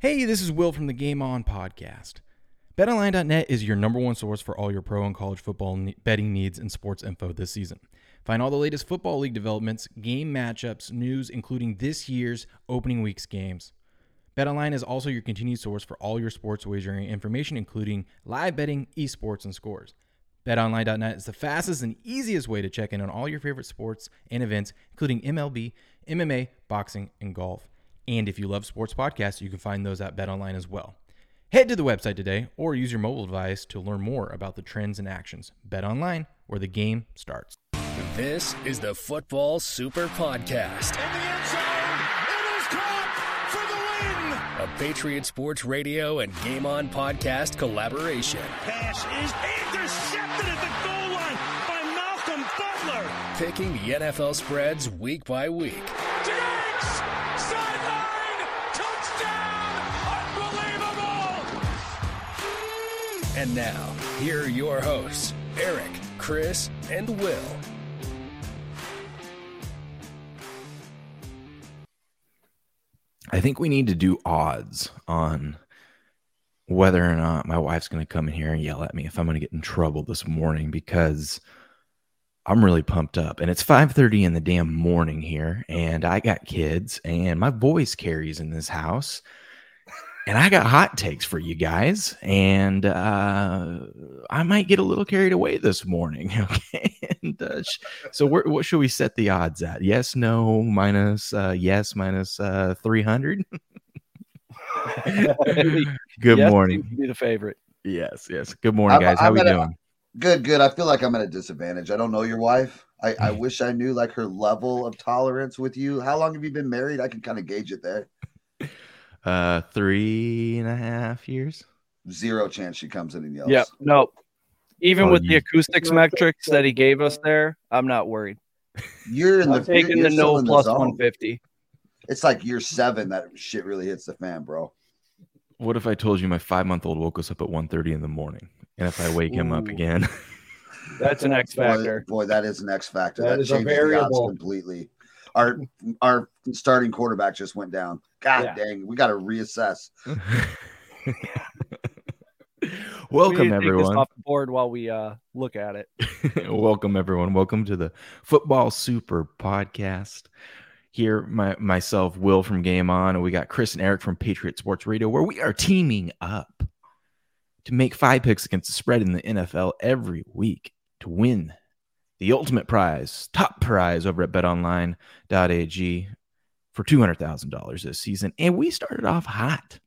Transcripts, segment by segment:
Hey, this is Will from the Game On podcast. BetOnline.net is your number one source for all your pro and college football betting needs and sports info this season. Find all the latest football league developments, game matchups, news, including this year's opening week's games. BetOnline is also your continued source for all your sports wagering information, including live betting, esports, and scores. BetOnline.net is the fastest and easiest way to check in on all your favorite sports and events, including MLB, MMA, boxing, and golf. And if you love sports podcasts, you can find those at BetOnline as well. Head to the website today or use your mobile device to learn more about the trends and actions. BetOnline, where the game starts. This is the Football Super Podcast. In the end zone, it is caught for the win. A Patriot Sports Radio and Game On podcast collaboration. Pass is intercepted at the goal line by Malcolm Butler. Picking the NFL spreads week by week. And now, here are your hosts, Eric, Chris, and Will. I think we need to do odds on whether or not my wife's going to come in here and yell at me if I'm going to get in trouble this morning because I'm really pumped up and it's 5:30 in the damn morning here and I got kids and my voice carries in this house and I got hot takes for you guys and uh, I might get a little carried away this morning okay and uh, sh- so where, what should we set the odds at yes no minus uh, yes minus uh, 300 good Yes, morning Be the favorite. yes yes good morning I'm- guys how I'm we gonna- doing Good, good. I feel like I'm at a disadvantage. I don't know your wife. I, I wish I knew like her level of tolerance with you. How long have you been married? I can kind of gauge it there. Uh three and a half years Zero chance she comes in and yells. Yep. No. Even Oh, with you- the acoustics metrics that he gave us there, I'm not worried. You're in the I'm taking you're the no in the 150. It's like year seven that shit really hits the fan, bro. what if i told you my five month old woke us up at 1.30 in the morning and if i wake him up again That's an X factor. boy, that is an X factor. That That, is a changes the odds variable. completely. Our our starting quarterback just went down. God Yeah. dang, we got to reassess. We welcome need to take this everyone off the board while we uh look at it. welcome everyone welcome to the football super podcast here my myself will from game on and we got chris and eric from patriot sports radio where we are teaming up to make five picks against the spread in the nfl every week to win the ultimate prize top prize over at betonline.ag for $200000 this season. And we started off hot.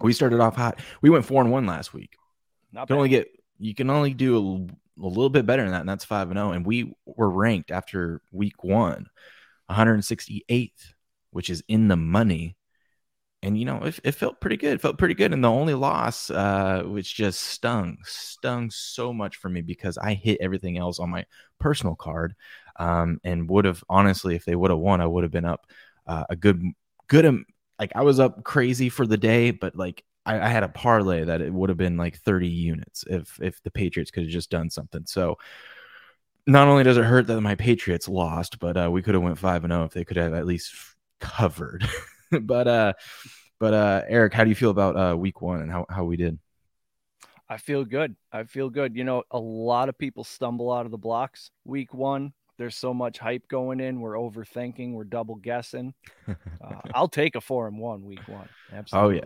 We started off hot. We went four and one last week. Not you can only get you can only do a little bit better than that and that's 5 and 0 and we were ranked after week 1 168th which is in the money and you know it, it felt pretty good it felt pretty good and the only loss uh which just stung stung so much for me because i hit everything else on my personal card um and would have honestly if they would have won i would have been up uh, a good good like i was up crazy for the day but like I, I had a parlay that it would have been like 30 units if if the Patriots could have just done something. So not only does it hurt that my Patriots lost, but uh, we could have went five and zero if they could have at least covered. but uh, but uh, Eric, how do you feel about uh, week one and how how we did? I feel good. I feel good. You know, a lot of people stumble out of the blocks week one. There's so much hype going in. We're overthinking. We're double guessing. Uh, I'll take a four and one week one. Oh yeah,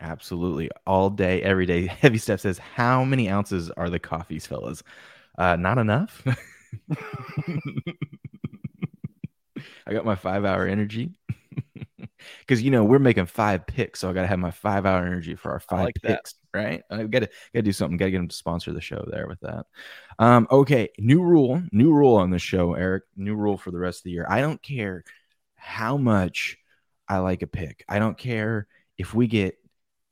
absolutely, all day, every day. Heavy Step says, "How many ounces are the coffees, fellas? Uh, not enough." I got my five hour energy because you know we're making five picks, so I got to have my five hour energy for our five like that. picks, right? I got to got to do something. Got to get them to sponsor the show there with that. Um, okay, new rule, new rule on the show, Eric. New rule for the rest of the year. I don't care how much I like a pick. I don't care if we get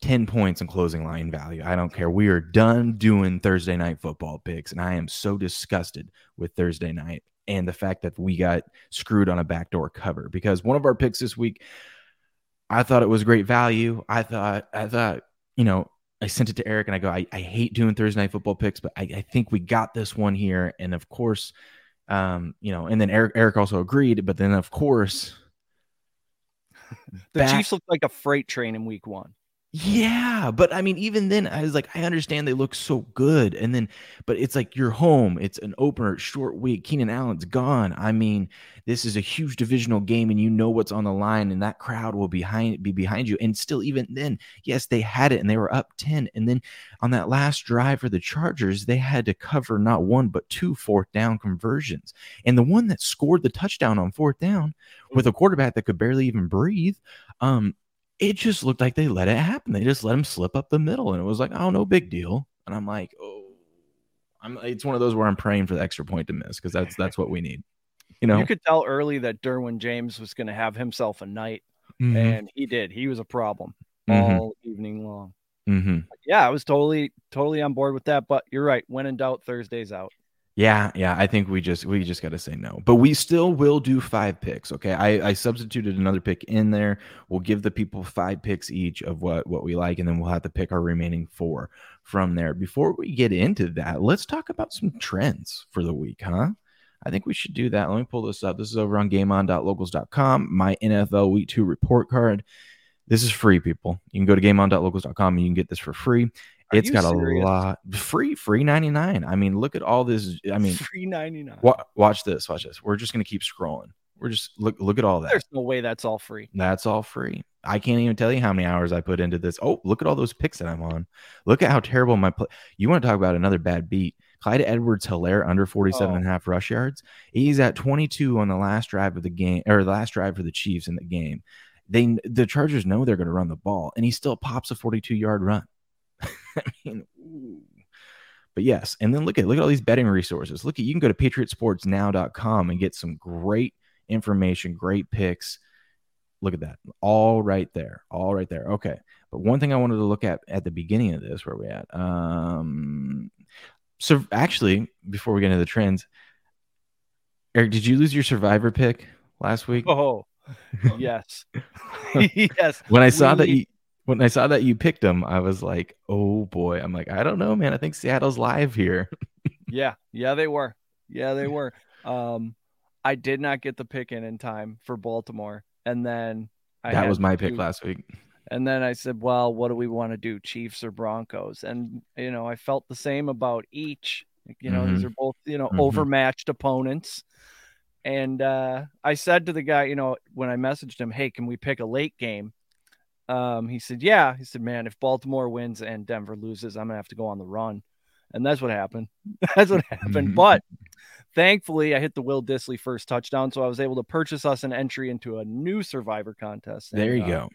10 points in closing line value. I don't care. We are done doing Thursday night football picks. And I am so disgusted with Thursday night and the fact that we got screwed on a backdoor cover because one of our picks this week, I thought it was great value. I thought, I thought, you know, I sent it to Eric and I go, I, I hate doing Thursday night football picks, but I, I think we got this one here. And of course, um, you know, and then Eric, Eric also agreed, but then of course, The back- Chiefs looked like a freight train in week one. Yeah, but I mean, even then, I was like, I understand they look so good, and then, but it's like you're home. It's an opener, short week. Keenan Allen's gone. I mean, this is a huge divisional game, and you know what's on the line, and that crowd will behind be behind you. And still, even then, yes, they had it, and they were up ten. And then on that last drive for the Chargers, they had to cover not one but two fourth down conversions, and the one that scored the touchdown on fourth down with a quarterback that could barely even breathe. Um, it just looked like they let it happen. They just let him slip up the middle, and it was like, oh, no big deal. And I'm like, oh, I'm. It's one of those where I'm praying for the extra point to miss because that's that's what we need. You know, You could tell early that Derwin James was going to have himself a night, Mhm, and he did. He was a problem mhm, all evening long. mhm. Yeah, I was totally totally on board with that. But you're right. When in doubt, Thursday's out. Yeah, yeah. I think we just we just got to say no, but we still will do five picks. Okay, I, I substituted another pick in there. We'll give the people five picks each of what what we like, and then we'll have to pick our remaining four from there. Before we get into that, let's talk about some trends for the week, huh? I think we should do that. Let me pull this up. This is over on GameOn.locals.com. My NFL Week Two report card. This is free, people. You can go to GameOn.locals.com and you can get this for free. Are It's got serious? a lot free, free ninety nine. I mean, look at all this. I mean, ninety nine. Wa- watch this. Watch this. We're just gonna keep scrolling. We're just look look at all that. There's no way that's all free. That's all free. I can't even tell you how many hours I put into this. Oh, look at all those picks that I'm on. Look at how terrible my play. You want to talk about another bad beat? Clyde Edwards Helaire under 47 and a half rush yards. He's at 22 on the last drive of the game or the last drive for the Chiefs in the game. They the Chargers know they're going to run the ball and he still pops a 42 yard run. I mean, ooh. But yes, and then look at look at all these betting resources. Look at you can go to patriotsportsnow.com and get some great information, great picks. Look at that. All right there. All right there. Okay. But one thing I wanted to look at at the beginning of this, where we at? Um so actually, before we get into the trends, Eric, did you lose your survivor pick last week? Oh, yes, yes. when I saw that you when I saw that you picked them, I was like, oh boy. I'm like, I don't know, man. I think Seattle's live here. Yeah, yeah, they were. Yeah, they were. Um, I did not get the pick in in time for Baltimore, and then I that was my pick do- last week. And then I said, "Well, what do we want to do, Chiefs or Broncos?" And you know, I felt the same about each. You know, these are both you know Mhm. overmatched opponents. And uh, I said to the guy, you know, when I messaged him, "Hey, can we pick a late game?" Um, he said, "Yeah." He said, "Man, if Baltimore wins and Denver loses, I'm gonna have to go on the run." And that's what happened. That's what happened. Mhm. But thankfully, I hit the Will Dissly first touchdown, so I was able to purchase us an entry into a new Survivor contest. and, There you uh, go.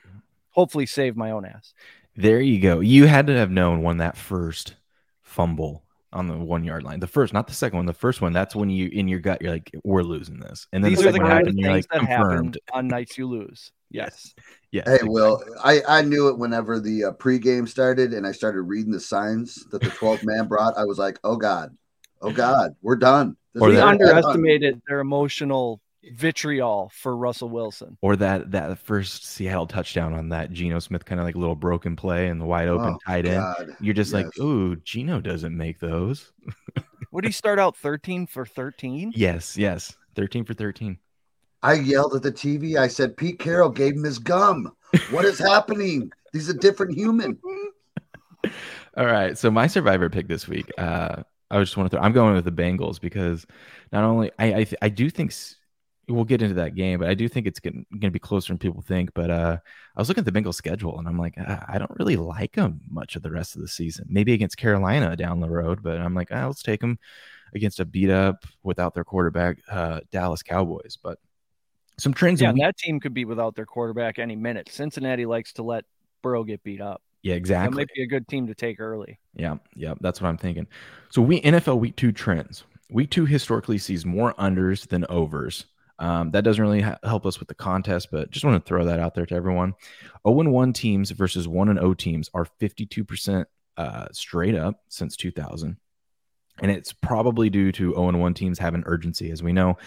Hopefully, save my own ass. There you go. You had to have known when that first fumble on the one yard line. The first, not the second one. The first one. That's when you in your gut you're like, we're losing this. And then These the are the second one kind of happened. things You're like, that confirmed. happen on nights you lose. Yes. Yes. Hey, Will, I, I knew it whenever the uh, pregame started and I started reading the signs that the 12th man brought. I was like, oh, God. Oh, God. We're done. This Or we that- done. underestimated their emotional vitriol for Russell Wilson. Or that that first Seattle touchdown on that Geno Smith kind of like little broken play and the wide open Oh, tight end. God. You're just like, Yes. ooh, Geno doesn't make those. Would he start out 13 for 13? Yes, yes. 13 for 13. I yelled at the TV. I said, Pete Carroll gave him his gum. What is happening? He's a different human. All right. So my survivor pick this week, uh, I just want to throw. I'm going with the Bengals because not only I I, I do think we'll get into that game, but I do think it's going to be closer than people think. But uh, I was looking at the Bengals schedule and I'm like, ah, I don't really like them much of the rest of the season. Maybe against Carolina down the road, but I'm like, ah, let's take them against a beat up without their quarterback, uh, Dallas Cowboys. But some trends. Yeah, week- that team could be without their quarterback any minute. Cincinnati likes to let Burrow get beat up. yeah, That exactly. might be a good team to take early. Yeah, yeah, that's what I'm thinking. So we NFL week two trends. Week two historically sees more unders than overs. Um, that doesn't really ha- help us with the contest, but just want to throw that out there to everyone. 0 and 1 teams versus 1 and 0 teams are 52% uh, straight up since 2000. And it's probably due to 0 and 1 teams having urgency. As we know,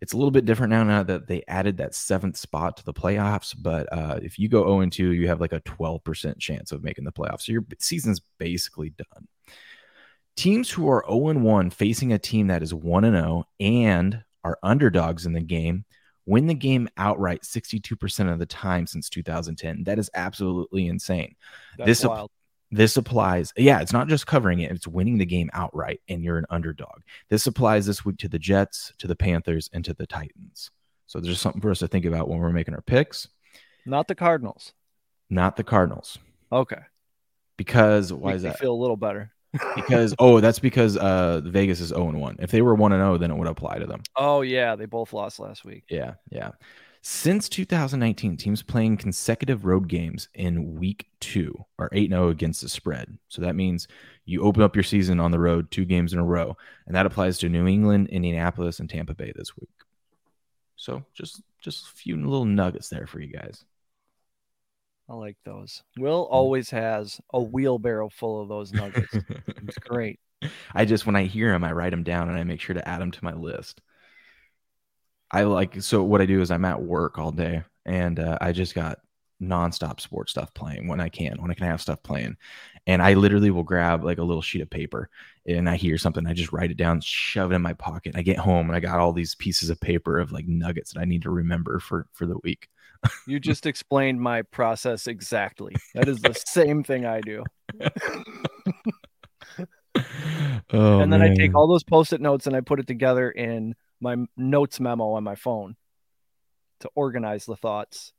it's a little bit different now, now that they added that seventh spot to the playoffs. But uh, if you go 0 and 2, you have like a 12% chance of making the playoffs. So your season's basically done. Teams who are 0 and 1 facing a team that is 1 and 0 and are underdogs in the game win the game outright 62% of the time since 2010. That is absolutely insane. That's This- wild. This applies, yeah, it's not just covering it, it's winning the game outright and you're an underdog. This applies this week to the Jets, to the Panthers, and to the Titans. So there's something for us to think about when we're making our picks, Not the Cardinals. not the Cardinals. Okay. Because why Makes is that? feel a little better. Because oh, that's because uh Vegas is 0 and 1. If they were 1 and 0, then it would apply to them. Oh yeah, they both lost last week. Yeah, yeah. Since 2019, teams playing consecutive road games in week two are 8 0 against the spread. So that means you open up your season on the road two games in a row. And that applies to New England, Indianapolis, and Tampa Bay this week. So just just a few little nuggets there for you guys. I like those. Will always has a wheelbarrow full of those nuggets. it's great. I just when I hear them, I write them down and I make sure to add them to my list. I like so what I do is I'm at work all day and uh, I just got nonstop sports stuff playing when I can when I can have stuff playing, and I literally will grab like a little sheet of paper and I hear something I just write it down, shove it in my pocket. I get home and I got all these pieces of paper of like nuggets that I need to remember for for the week. You just explained my process exactly. That is the same thing I do. Oh, and then I take all those post-it notes and I put it together in my notes memo on my phone to organize the thoughts.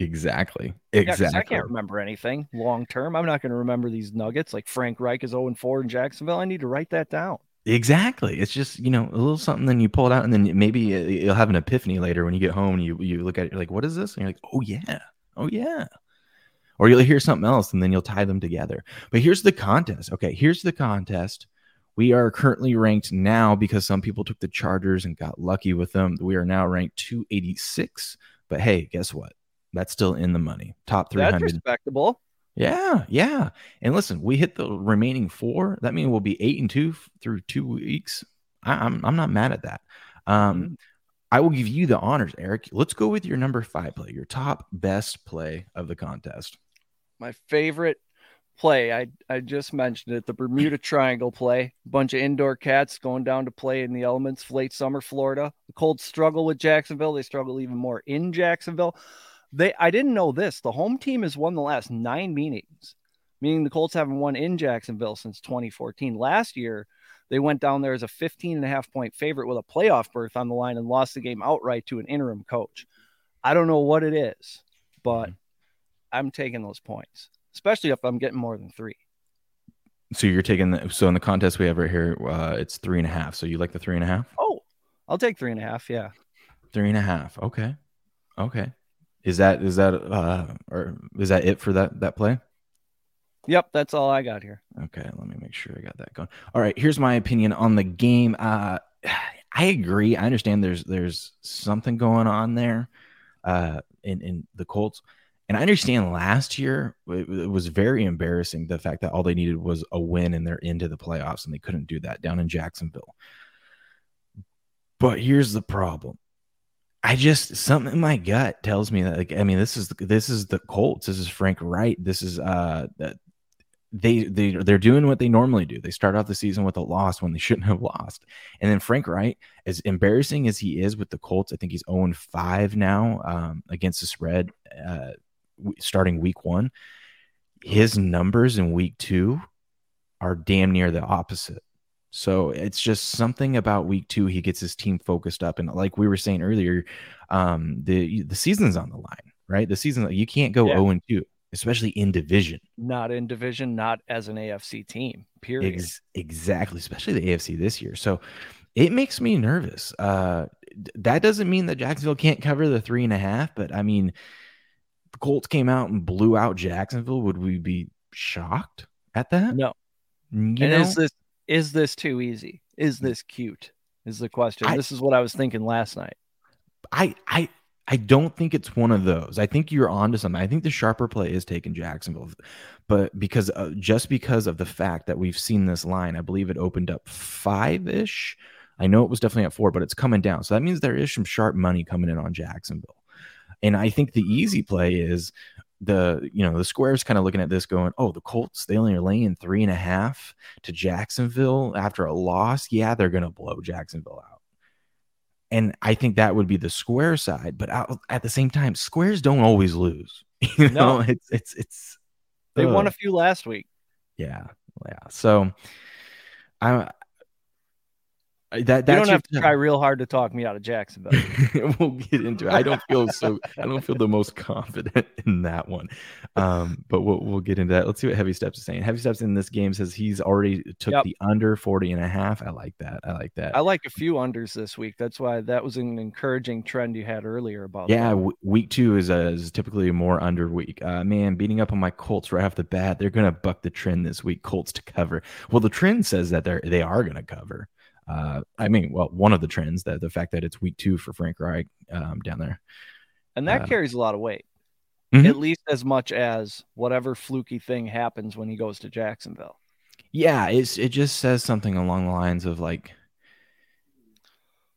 exactly Yeah, exactly. I can't remember anything long term. I'm not going to remember these nuggets like Frank Reich is 0 and 4 in Jacksonville. I need to write that down. Exactly. It's just you know a little something. Then you pull it out, and then maybe you'll have an epiphany later when you get home and you you look at it. You're like, "What is this?" And you're like, "Oh yeah, oh yeah." Or you'll hear something else, and then you'll tie them together. But here's the contest. Okay, here's the contest. We are currently ranked now because some people took the Chargers and got lucky with them. We are now ranked 286. But hey, guess what? That's still in the money. Top 300. That's 300. respectable. Yeah, yeah. And listen, we hit the remaining four. That means we'll be eight and two through two weeks. I, I'm I'm not mad at that. Um, I will give you the honors, Eric. Let's go with your number five play, your top best play of the contest. My favorite play, I, I just mentioned it the Bermuda Triangle play. A bunch of indoor cats going down to play in the elements, late summer Florida. The Colts struggle with Jacksonville. They struggle even more in Jacksonville. They I didn't know this. The home team has won the last nine meetings, meaning the Colts haven't won in Jacksonville since 2014. Last year, they went down there as a 15 and a half point favorite with a playoff berth on the line and lost the game outright to an interim coach. I don't know what it is, but hmm. I'm taking those points, especially if I'm getting more than three. So you're taking the so in the contest we have right here, uh, it's three and a half. So you like the three and a half? Oh, I'll take three and a half. Yeah. Three and a half. Okay. Okay. Is that is that uh or is that it for that that play? Yep. That's all I got here. Okay, let me make sure I got that going. All right, here's my opinion on the game. Uh, I agree. I understand there's there's something going on there, uh, in in the Colts, and I understand last year it, it was very embarrassing the fact that all they needed was a win and they're into the playoffs and they couldn't do that down in Jacksonville. But here's the problem. I just something in my gut tells me that like I mean this is this is the Colts. This is Frank Reich. This is uh they they they're doing what they normally do. They start off the season with a loss when they shouldn't have lost. And then Frank Reich, as embarrassing as he is with the Colts, I think he's 0 5 now um, against the spread uh, starting week one. His numbers in week two are damn near the opposite. So it's just something about week two. He gets his team focused up, and like we were saying earlier, um, the the season's on the line, right? The season you can't go Yeah. zero and two, especially in division. Not in division, not as an AFC team, period. Ex- exactly, especially the AFC this year. So it makes me nervous. Uh, that doesn't mean that Jacksonville can't cover the three and a half, but I mean, Colts came out and blew out Jacksonville. Would we be shocked at that? no. You and know, is this is this too easy? Is this cute? Is the question. I- this is what I was thinking last night. I I I don't think it's one of those. I think you're onto something. I think the sharper play is taking Jacksonville, but because uh, just because of the fact that we've seen this line, I believe it opened up five ish. I know it was definitely at four, but it's coming down. So that means there is some sharp money coming in on Jacksonville. And I think the easy play is the you know the squares kind of looking at this going, oh, the Colts they only are laying three and a half to Jacksonville after a loss. Yeah, they're gonna blow Jacksonville out. and I think that would be the square side. But out- at the same time, squares don't always lose. You know, No. it's it's it's They won a few last week. yeah yeah. So I that You don't have to try real hard to talk me out of Jacksonville. we'll get into it. I don't feel so I don't feel the most confident in that one. Um, but we'll we'll get into that. Let's see what Heavy Steps is saying. Heavy Steps in this game says he's already took Yep. the under 40 and a half. I like that. I like that. I like a few unders this week. That's why that was an encouraging trend you had earlier about yeah, w- week two is, a, is typically a more under week. Uh, man, beating up on my Colts right off the bat, they're gonna buck the trend this week. Colts to cover. Well, the trend says that they're they are gonna cover. Uh, I mean, well, one of the trends that the fact that it's week two for Frank Reich um, down there. And that Uh, carries a lot of weight. Mhm. At least as much as whatever fluky thing happens when he goes to Jacksonville. Yeah, it's it just says something along the lines of like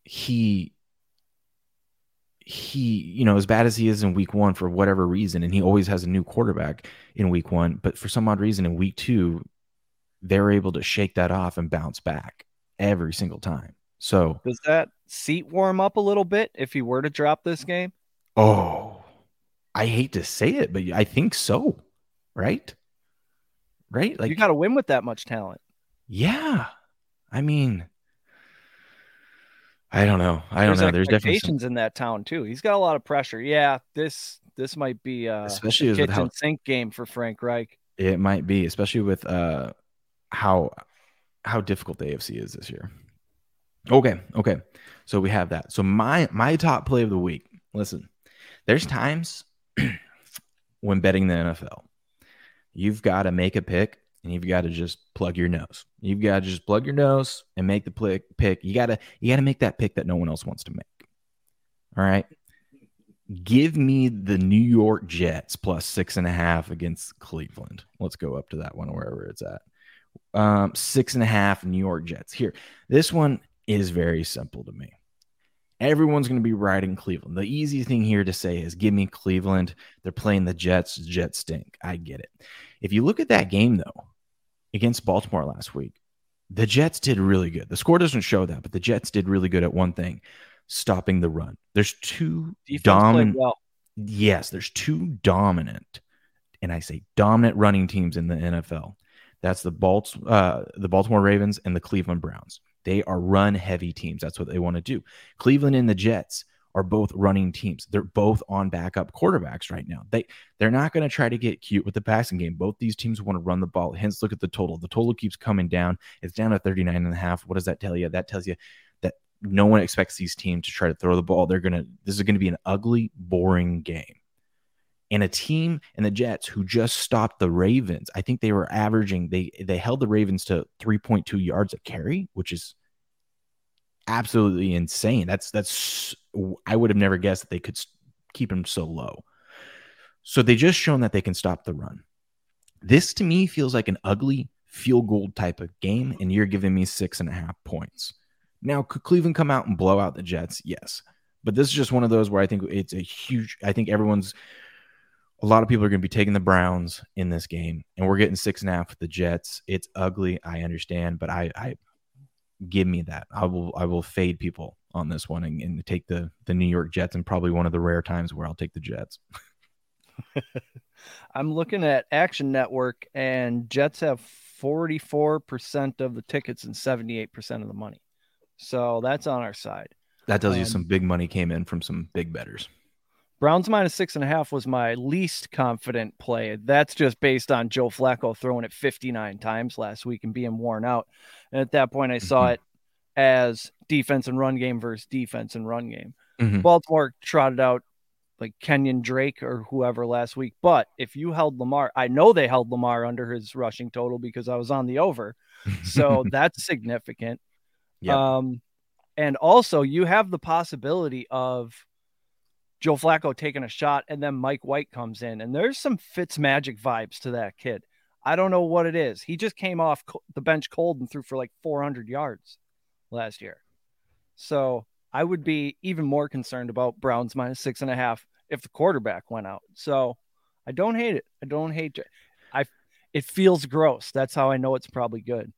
he he you know as bad as he is in week one for whatever reason and he always has a new quarterback in week one but for some odd reason in week two they're able to shake that off and bounce back every single time so Does that seat warm up a little bit if he were to drop this game? oh i hate to say it but i think so right right like you got to win with that much talent. yeah i mean i don't know i don't There's know there's definitely some, in that town too. He's got a lot of pressure. Yeah, this this might be uh, Especially a kitchen how- sink game for Frank Reich. It might be, especially with uh how how difficult the AFC is this year. Okay, okay. So we have that. So my my top play of the week. Listen, there's times when betting the NFL, you've got to make a pick and you've got to just plug your nose. You've got to just plug your nose and make the pick. Pick. You gotta you gotta make that pick that no one else wants to make. All right. Give me the New York Jets plus six and a half against Cleveland. Let's go up to that one wherever it's at. Um, six and a half New York Jets. Here, this one is very simple to me. Everyone's going to be riding Cleveland. The easy thing here to say is give me Cleveland. They're playing the Jets. Jets stink. I get it. If you look at that game, though, against Baltimore last week, the Jets did really good. The score doesn't show that, but the Jets did really good at one thing stopping the run. There's two Defense dominant played well. yes, there's two dominant, and I say dominant running teams in the NFL. That's the Balt, uh, the Baltimore Ravens and the Cleveland Browns. They are run heavy teams. That's what they want to do. Cleveland and the Jets are both running teams. They're both on backup quarterbacks right now. They they're not going to try to get cute with the passing game. Both these teams want to run the ball. Hence, look at the total. The total keeps coming down. It's down to 39 and a half. What does that tell you? That tells you that no one expects these teams to try to throw the ball. They're gonna this is gonna be an ugly, boring game. And a team and the Jets who just stopped the Ravens. I think they were averaging they they held the Ravens to 3.2 yards a carry, which is absolutely insane. That's that's I would have never guessed that they could keep him so low. So they just shown that they can stop the run. This to me feels like an ugly field goal type of game, and you're giving me six and a half points. Now, could Cleveland come out and blow out the Jets? Yes. But this is just one of those where I think it's a huge, I think everyone's, a lot of people are going to be taking the Browns in this game, and we're getting six and a half with the Jets. It's ugly. I understand, but I, I give me that. I will, I will fade people on this one and, and take the, the New York Jets, and probably one of the rare times where I'll take the Jets. I'm looking at Action Network, and Jets have 44% of the tickets and 78% of the money. So that's on our side. That tells you Um, some big money came in from some big betters. Browns minus six and a half was my least confident play. That's just based on Joe Flacco throwing it 59 times last week and being worn out. And at that point, I saw Mhm. it as defense and run game versus defense and run game. Mhm. Baltimore trotted out like Kenyan Drake or whoever last week. But if you held Lamar, I know they held Lamar under his rushing total because I was on the over. So that's significant. Yep. Um, and also you have the possibility of Joe Flacco taking a shot and then Mike White comes in. And there's some Fitz magic vibes to that kid. I don't know what it is. He just came off the bench cold and threw for like 400 yards last year. So I would be even more concerned about Browns minus six and a half if the quarterback went out. So I don't hate it. I don't hate it. I it feels gross. That's how I know it's probably good.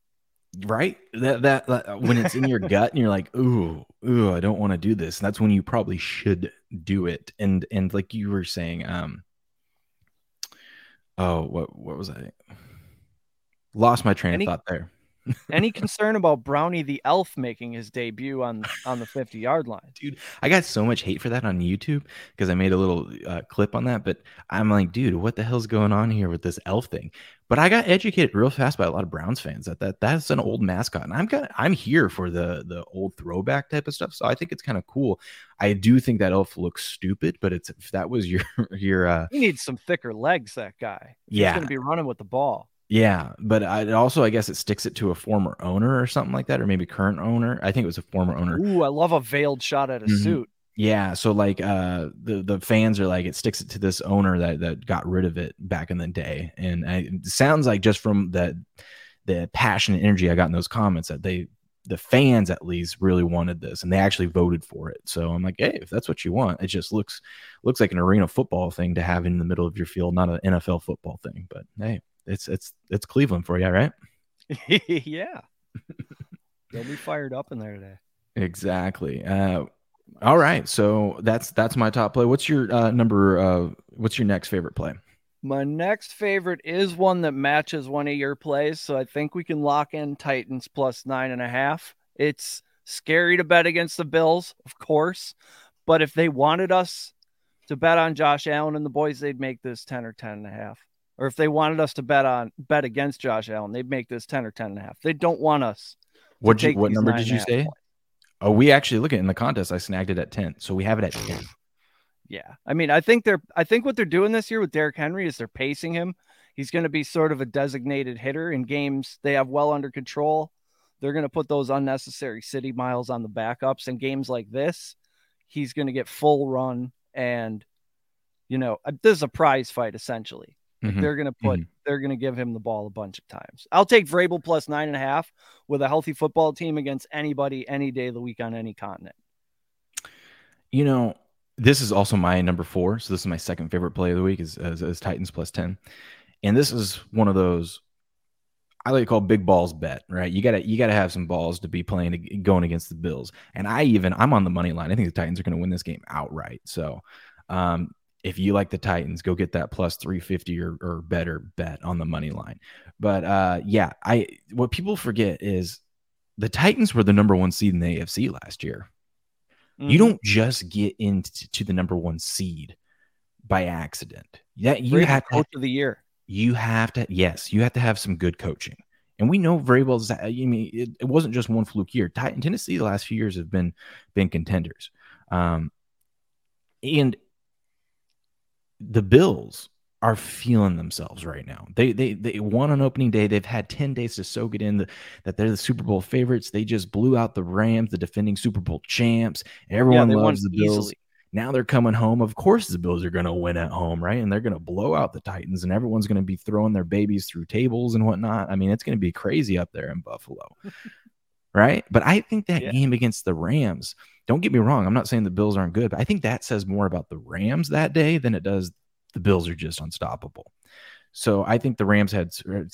Right? That, that that when it's in your gut and you're like ooh ooh i don't want to do this that's when you probably should do it. And and like you were saying um oh what what was i? Lost my train Any- of thought there. Any concern about Brownie the Elf making his debut on on the 50 yard line? dude i got so much hate for that on youtube because i made a little uh, clip on that but i'm like dude what the hell's going on here with this elf thing but i got educated real fast by a lot of browns fans that, that that's an old mascot and i'm got i'm here for the the old throwback type of stuff so i think it's kind of cool i do think that elf looks stupid but it's if that was your your uh He needs some thicker legs, that guy. He's Yeah. going to be running with the ball. yeah but I, it also i guess it sticks it to a former owner or something like that or maybe current owner i think it was a former owner Ooh, I love a veiled shot at a Mhm. suit. Yeah, so like uh the the fans are like it sticks it to this owner that that got rid of it back in the day, and I, it sounds like just from the the passion and energy I got in those comments that they the fans at least really wanted this and they actually voted for it. So I'm like, hey, if that's what you want, it just looks looks like an arena football thing to have in the middle of your field, not an NFL football thing. But hey, it's it's it's Cleveland for you, right? yeah. They'll be fired up in there today. Exactly. Uh, all right, so that's that's my top play. What's your uh, number? Uh, what's your next favorite play? My next favorite is one that matches one of your plays. So I think we can lock in Titans plus nine and a half. It's scary to bet against the Bills, of course. But if they wanted us to bet on Josh Allen and the boys, they'd make this 10 or 10 and a half. Or if they wanted us to bet on bet against Josh Allen, they'd make this 10 or 10 and a half. They don't want us. What what number did you say? points. Oh, we actually look at in the contest. I snagged it at ten, so we have it at ten. Yeah. I mean, I think they're I think what they're doing this year with Derrick Henry is they're pacing him. He's going to be sort of a designated hitter in games they have well under control. They're going to put those unnecessary city miles on the backups in games like this. He's going to get full run and you know, uh, this is a prize fight essentially. Mhm. They're going to put they're going to give him the ball a bunch of times. I'll take Vrabel plus nine and a half with a healthy football team against anybody any day of the week on any continent. You know, this is also my number four. So this is my second favorite play of the week is, is, is Titans plus 10. And this is one of those I like to call big balls bet, right? You gotta you gotta have some balls to be playing going against the Bills. And I even I'm on the money line. I think the Titans are gonna win this game outright. So um if you like the Titans, go get that plus 350 or, or better bet on the money line. But uh yeah, I what people forget is the Titans were the number one seed in the AFC last year. Mm-hmm. You don't just get into the number one seed by accident. Yeah, you have to, coach of the year. you have to yes, you have to have some good coaching. And we know very Vrabel's. I mean, it, it wasn't just one fluke year. Titan Tennessee the last few years have been been contenders, um, and the Bills are feeling themselves right now. They they they won on opening day. They've had ten days to soak it in the, that they're the Super Bowl favorites. They just blew out the Rams, the defending Super Bowl champs. Everyone won loves the Bills. easily. Now they're coming home. Of course, the Bills are going to win at home, right? And they're going to blow out the Titans, and everyone's going to be throwing their babies through tables and whatnot. I mean, it's going to be crazy up there in Buffalo, right? But I think that Yeah. game against the Rams, don't get me wrong, I'm not saying the Bills aren't good, but I think that says more about the Rams that day than it does the Bills are just unstoppable. So I think the Rams had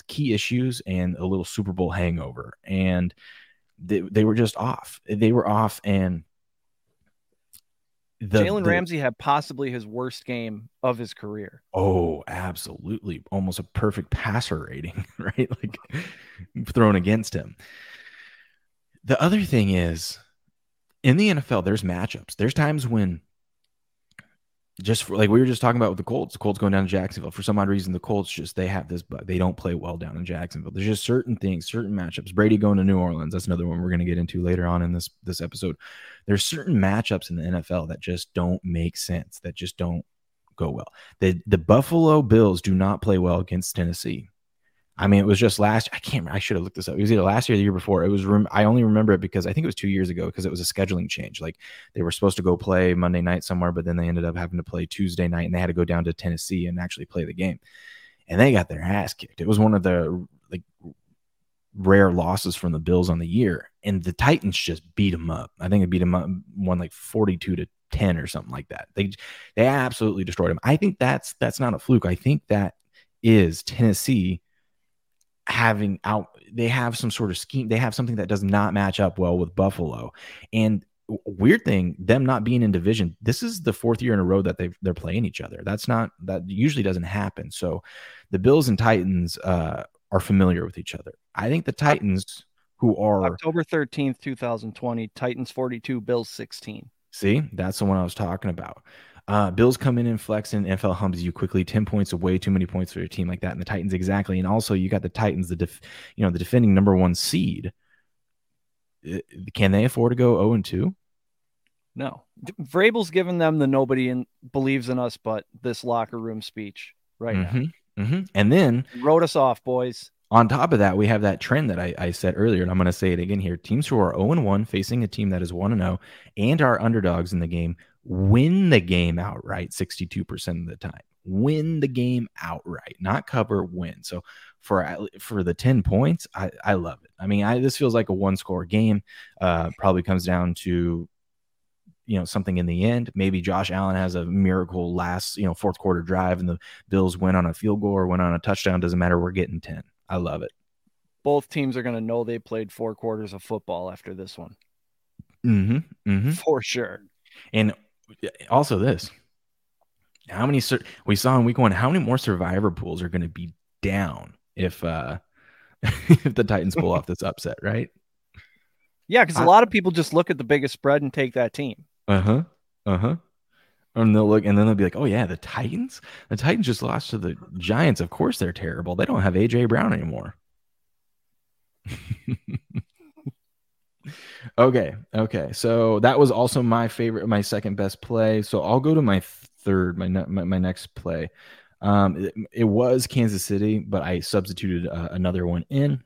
key issues and a little Super Bowl hangover, and they, they were just off. They were off, and the, Jalen the- Ramsey had possibly his worst game of his career. Oh, absolutely. Almost a perfect passer rating, right? Like thrown against him. The other thing is in the NFL, there's matchups. There's times when just for, like we were just talking about with the Colts, the Colts going down to Jacksonville. For some odd reason, the Colts just they have this but They don't play well down in Jacksonville. There's just certain things, certain matchups. Brady going to New Orleans. That's another one we're going to get into later on in this this episode. There's certain matchups in the NFL that just don't make sense. That just don't go well. The the Buffalo Bills do not play well against Tennessee. I mean, it was just last. I can't. I should have looked this up. It was either last year or the year before. It was. I only remember it because I think it was two years ago because it was a scheduling change. Like they were supposed to go play Monday night somewhere, but then they ended up having to play Tuesday night, and they had to go down to Tennessee and actually play the game. And they got their ass kicked. It was one of the like rare losses from the Bills on the year, and the Titans just beat them up. I think they beat them up one like forty-two to ten or something like that. They they absolutely destroyed them. I think that's that's not a fluke. I think that is Tennessee having out they have some sort of scheme they have something that does not match up well with buffalo. And weird thing them not being in division this is the fourth year in a row that they they're playing each other. That's not that usually doesn't happen. So the bills and titans uh, are familiar with each other. I think the titans who are October 13th, 2020, Titans 42, Bills 16. see that's the one i was talking about uh, Bills come in and flex and NFL humps you quickly. Ten points away, too many points for a team like that. And the Titans exactly. And also you got the Titans, the def, you know the defending number one seed. Uh, Can they afford to go zero and two? No. Vrabel's given them the nobody in, believes in us but this locker room speech right now. Mm-hmm, mm-hmm. And then Wrote us off, boys. on top of that, we have that trend that I, I said earlier, and I'm going to say it again here. Teams who are 0 and 1 facing a team that is 1 and 0 and are underdogs in the game win the game outright 62% of the time. Win the game outright, not cover, win. So for for the 10 points, I, I love it. I mean, I, this feels like a one score game. Uh, probably comes down to you know something in the end. Maybe Josh Allen has a miracle last you know fourth quarter drive, and the Bills win on a field goal or win on a touchdown. Doesn't matter. We're getting 10. I love it. Both teams are going to know they played four quarters of football after this one Mm-hmm. Mm-hmm. for sure. And also this, how many sur- we saw in week one? How many more survivor pools are going to be down if uh if the Titans pull off this upset? Right? Yeah, because a lot of people just look at the biggest spread and take that team. Uh huh. Uh huh. And they'll look, and then they'll be like, "Oh yeah, the Titans. The Titans just lost to the Giants. Of course they're terrible. They don't have AJ Brown anymore." okay, okay. So that was also my favorite, my second best play. So I'll go to my third, my my, my next play. Um, it, it was Kansas City, but I substituted uh, another one in.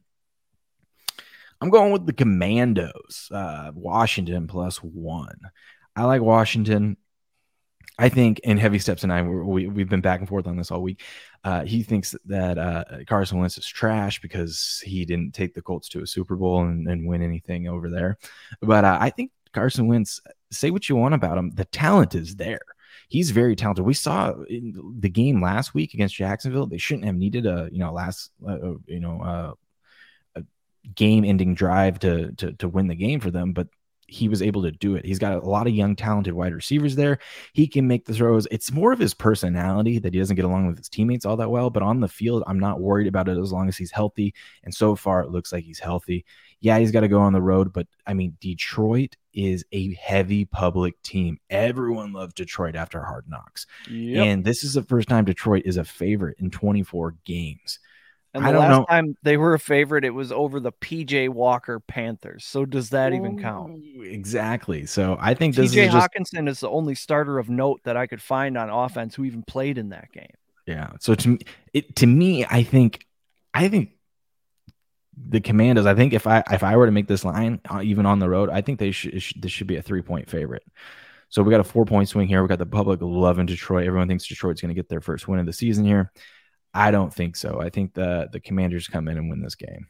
I'm going with the Commandos, uh, Washington plus one. I like Washington. I think, and Heavy Steps and I, we, we've been back and forth on this all week. Uh, he thinks that uh, Carson Wentz is trash because he didn't take the Colts to a Super Bowl and, and win anything over there. But uh, I think Carson Wentz, say what you want about him, the talent is there. He's very talented. We saw in the game last week against Jacksonville. They shouldn't have needed a you know last uh, you know uh, game-ending drive to, to to win the game for them, but he was able to do it. He's got a lot of young, talented wide receivers there. He can make the throws. It's more of his personality that he doesn't get along with his teammates all that well. But on the field, I'm not worried about it as long as he's healthy. And so far, it looks like he's healthy. Yeah, he's got to go on the road, but I mean, Detroit is a heavy public team. Everyone loved Detroit after Hard Knocks, Yep. and this is the first time Detroit is a favorite in 24 games. And the last know. time they were a favorite, it was over the PJ Walker Panthers. So does that even count? Exactly. So I think this TJ is just Hockenson is the only starter of note that I could find on offense who even played in that game. Yeah. So to me, it to me, I think, I think the Commandos. I think if I if I were to make this line uh, even on the road, I think they should, should this should be a three point favorite. So we got a four point swing here. We got the public loving Detroit. Everyone thinks Detroit's going to get their first win of the season here. I don't think so. I think the the Commanders come in and win this game.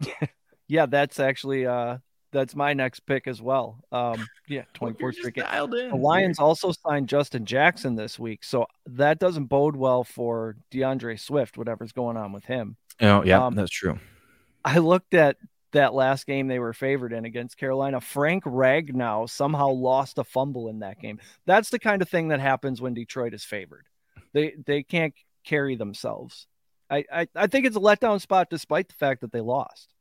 Yeah, that's actually uh that's my next pick as well. Um yeah, 24 straight game. dialed in. The Lions also signed Justin Jackson this week, so that doesn't bode well for D'Andre Swift, whatever's going on with him. Oh yeah, um, that's true. I looked at that last game they were favored in against Carolina. Frank Ragnow somehow lost a fumble in that game. That's the kind of thing that happens when Detroit is favored. They they can't carry themselves. I I, I think it's a letdown spot despite the fact that they lost.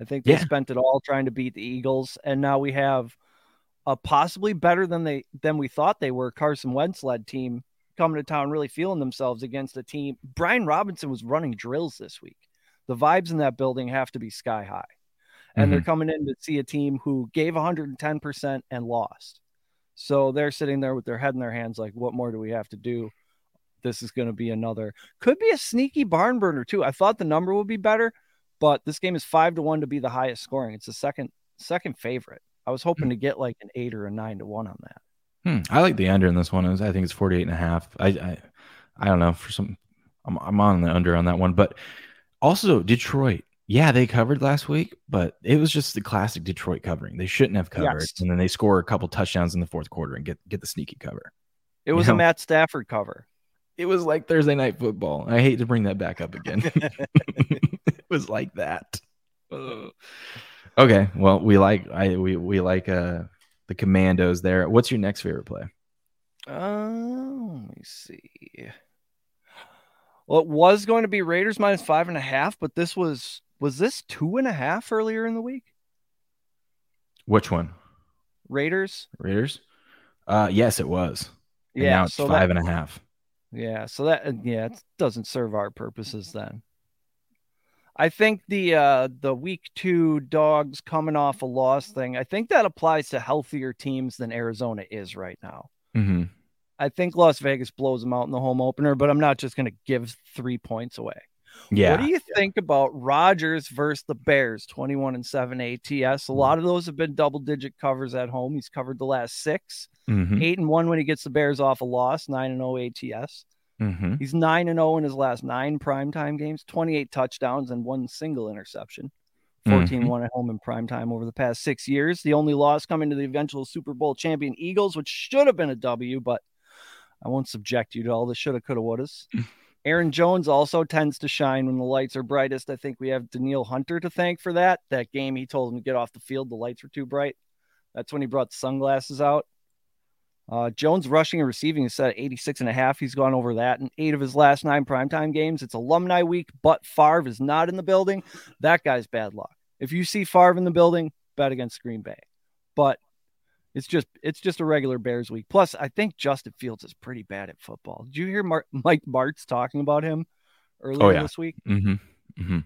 I think they Yeah. spent it all trying to beat the Eagles, and now we have a possibly better than they than we thought they were Carson Wentz led team coming to town, really feeling themselves against a team. Brian Robinson was running drills this week. The vibes in that building have to be sky high, and they're mm-hmm. coming in to see a team who gave 110 percent and lost. So they're sitting there with their head in their hands, like, what more do we have to do? This is going to be another, could be a sneaky barn burner too. I thought the number would be better, but this game is five to one to be the highest scoring. It's the second second favorite. I was hoping to get like an eight or a nine to one on that. Hmm, I like the under in this one. I think it's 48 and a half. I, I, I don't know for some, I'm, I'm on the under on that one, but also Detroit. Yeah, they covered last week, but it was just the classic Detroit covering. They shouldn't have covered, Yes. and then they score a couple touchdowns in the fourth quarter and get get the sneaky cover. It was You a Matt Stafford cover. It was like Thursday night football. I hate to bring that back up again. it was like that. Ugh. Okay, well, we like I we we like uh the Commandos there. What's your next favorite play? Oh, let me see. Well, it was going to be Raiders minus five and a half, but this was was this two and a half earlier in the week? Which one? Raiders. Raiders? Uh yes, it was. And yeah, now it's so five that, and a half. Yeah, so that uh, yeah, it doesn't serve our purposes then. I think the uh the week two dogs coming off a loss thing, I think that applies to healthier teams than Arizona is right now. Mm-hmm. I think Las Vegas blows them out in the home opener, but I'm not just going to give three points away. Yeah. What do you think about Rodgers versus the Bears, 21 and 7 ATS? A lot of those have been double digit covers at home. He's covered the last six, Mhm. eight and one when he gets the Bears off a loss, nine and 0 ATS. Mhm. He's 9 and 0 in his last nine primetime games, 28 touchdowns and one single interception. 14 1 at home in primetime over the past six years. The only loss coming to the eventual Super Bowl champion Eagles, which should have been a W, but I won't subject you to all the shoulda, coulda, wouldas. Aaron Jones also tends to shine when the lights are brightest. I think we have Danielle Hunter to thank for that. That game, he told him to get off the field. The lights were too bright. That's when he brought the sunglasses out. Uh, Jones rushing and receiving is set at 86 and a half. He's gone over that in eight of his last nine primetime games. It's alumni week, but Favre is not in the building. That guy's bad luck. If you see Favre in the building, bet against Green Bay. But it's just it's just a regular Bears week. Plus, I think Justin Fields is pretty bad at football. Did you hear Mar- Mike Martz talking about him earlier Oh, yeah. this week? Mm-hmm. Mm-hmm.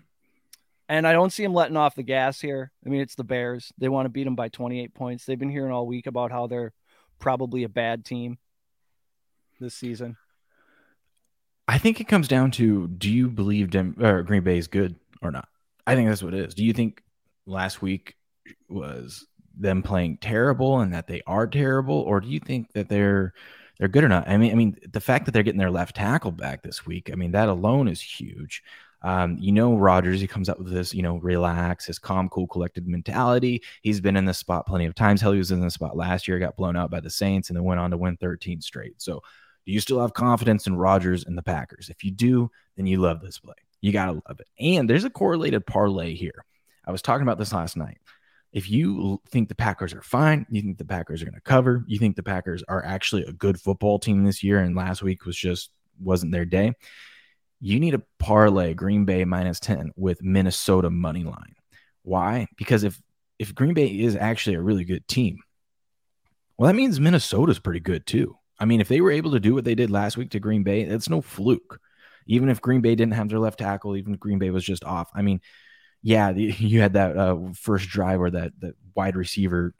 And I don't see him letting off the gas here. I mean, it's the Bears. They want to beat them by 28 points. They've been hearing all week about how they're probably a bad team this season. I think it comes down to do you believe Dem- or Green Bay is good or not? I think that's what it is. Do you think last week was them playing terrible and that they are terrible, or do you think that they're they're good or not? I mean, I mean, the fact that they're getting their left tackle back this week, I mean, that alone is huge. Um, you know, Rodgers, he comes up with this, you know, relax, his calm, cool, collected mentality. He's been in this spot plenty of times. Hell, he was in this spot last year, got blown out by the Saints, and then went on to win 13 straight. So, do you still have confidence in Rodgers and the Packers? If you do, then you love this play. You got to love it. And there's a correlated parlay here. I was talking about this last night. If you think the Packers are fine, you think the Packers are going to cover, you think the Packers are actually a good football team this year, and last week was just wasn't their day, you need a parlay Green Bay minus 10 with Minnesota money line. Why? Because if if Green Bay is actually a really good team, well, that means Minnesota's pretty good too. I mean, if they were able to do what they did last week to Green Bay, that's no fluke. Even if Green Bay didn't have their left tackle, even if Green Bay was just off. I mean, yeah, the- you had that uh, first drive where that that wide receiver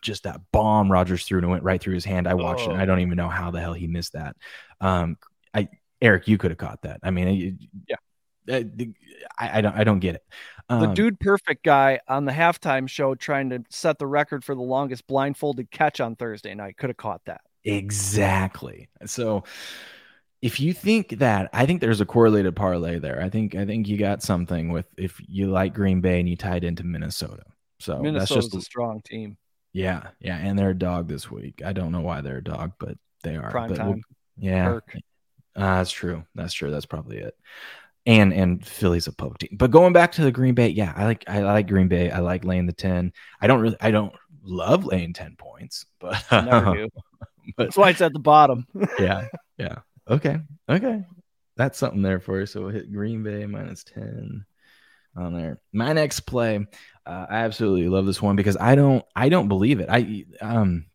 just that bomb Rodgers threw and it went right through his hand. I watched it. And I don't even know how the hell he missed that. Um, I Eric, you could have caught that. I mean, Yeah. I, I, I don't I don't get it. The Um, dude perfect guy on the halftime show trying to set the record for the longest blindfolded catch on Thursday night could have caught that. Exactly. So if you think that, I think there's a correlated parlay there. I think I think you got something with if you like Green Bay and you tied into Minnesota. So Minnesota's that's just a strong team. yeah, yeah, and they're a dog this week. I don't know why they're a dog, but they are. Prime But time. we'll- yeah, uh, that's true. That's true. That's probably it. And and Philly's a poke team. But going back to the Green Bay, yeah, I like I like Green Bay. I like laying the ten. I don't really I don't love laying ten points, but I never do. but That's why it's at the bottom. yeah, yeah. Okay, okay. That's something there for you. So we'll hit Green Bay minus 10 on there. My next play, uh, I absolutely love this one because I don't I don't believe it. I um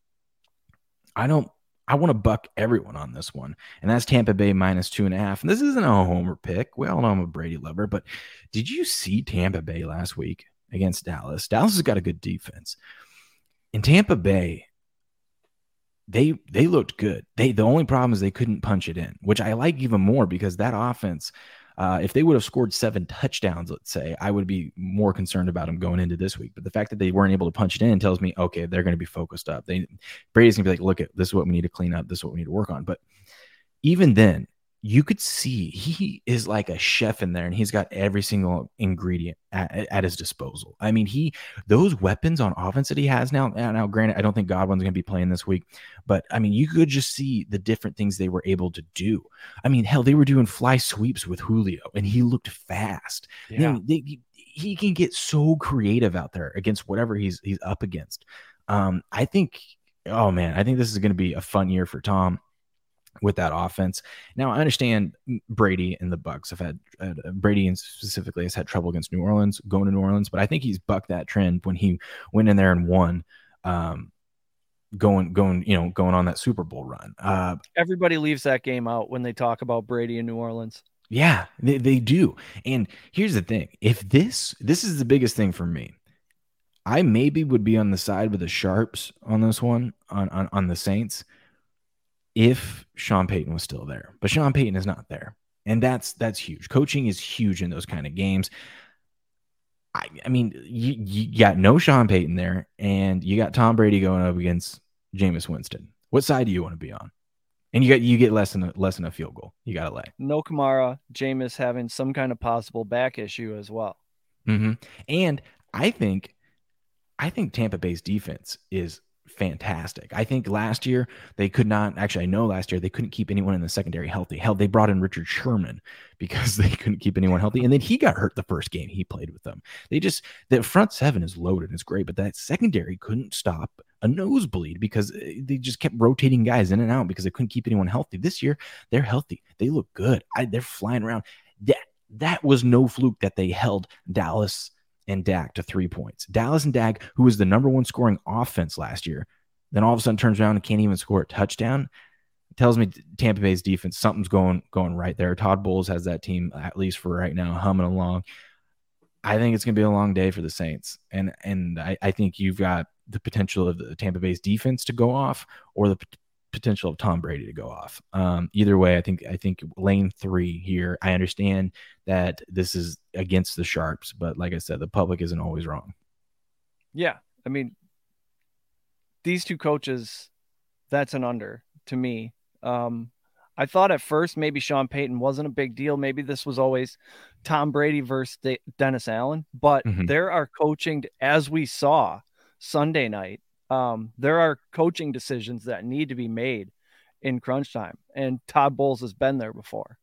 I don't I want to buck everyone on this one, and that's Tampa Bay minus two and a half. And this isn't a homer pick. We all know I'm a Brady lover, but did you see Tampa Bay last week against Dallas? Dallas has got a good defense. In Tampa Bay, they they looked good. They the only problem is they couldn't punch it in, which I like even more because that offense, uh, if they would have scored seven touchdowns, let's say, I would be more concerned about them going into this week. But the fact that they weren't able to punch it in tells me, okay, they're going to be focused up. They Brady's gonna be like, look at this is what we need to clean up. This is what we need to work on. But even then, you could see he is like a chef in there and he's got every single ingredient at, at, his disposal. I mean, he those weapons on offense that he has now. Now, granted, I don't think Godwin's going to be playing this week, but I mean, you could just see the different things they were able to do. I mean, hell, they were doing fly sweeps with Julio and he looked fast. Yeah. they, he can get so creative out there against whatever he's he's up against. Um, I think, oh man, I think this is going to be a fun year for Tom with that offense. Now I understand Brady and the Bucs have had uh, Brady and specifically has had trouble against New Orleans, going to New Orleans, but I think he's bucked that trend when he went in there and won. Um, going going you know going on that Super Bowl run. Uh, Everybody leaves that game out when they talk about Brady in New Orleans. Yeah, they, they do. And here's the thing: if this this is the biggest thing for me, I maybe would be on the side with the sharps on this one on on, on the Saints if Sean Payton was still there. But Sean Payton is not there. And that's that's huge. Coaching is huge in those kind of games. I, I mean, you, you got no Sean Payton there, and you got Tom Brady going up against Jameis Winston. What side do you want to be on? And you get you get less than a, less than a field goal. You got to lay. No Kamara, Jameis having some kind of possible back issue as well. Mm-hmm. And I think, I think Tampa Bay's defense is fantastic. I think last year they could not actually I know last year they couldn't keep anyone in the secondary healthy. Hell, they brought in Richard Sherman because they couldn't keep anyone healthy. And then he got hurt the first game he played with them. They just the front seven is loaded, it's great, but that secondary couldn't stop a nosebleed because eh, they just kept rotating guys in and out because they couldn't keep anyone healthy. This year they're healthy. They look good. I, they're flying around. That that was no fluke that they held Dallas and Dak to three points. Dallas and Dak, who was the number one scoring offense last year, then all of a sudden turns around and can't even score a touchdown. It tells me Tampa Bay's defense, something's going going right there. Todd Bowles has that team at least for right now humming along. I think it's going to be a long day for the Saints, and and I, I think you've got the potential of the Tampa Bay's defense to go off, or the potential of Tom Brady to go off. Um, either way, I think I think lane three here. I understand that this is against the sharps, but like I said, the public isn't always wrong. Yeah, I mean, these two coaches, that's an under to me. Um, I thought at first maybe Sean Payton wasn't a big deal. Maybe this was always Tom Brady versus De- Dennis Allen, but mm-hmm. there are coaching as we saw Sunday night um, there are coaching decisions that need to be made in crunch time, and Todd Bowles has been there before.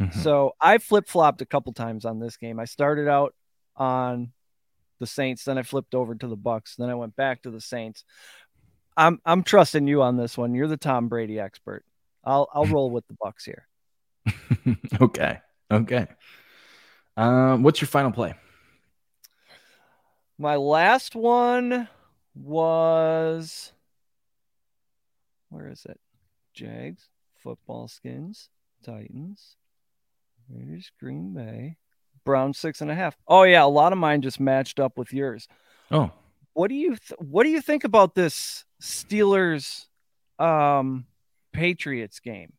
Mm-hmm. So I flip flopped a couple times on this game. I started out on the Saints, then I flipped over to the Bucs, then I went back to the Saints. I'm I'm trusting you on this one. You're the Tom Brady expert. I'll I'll roll with the Bucs here. okay. Okay. Um, what's your final play? My last one was where is it? Jags, football skins, Titans, Raiders, Green Bay, Brown six and a half. Oh yeah, a lot of mine just matched up with yours. Oh, what do you th- what do you think about this Steelers um Patriots game?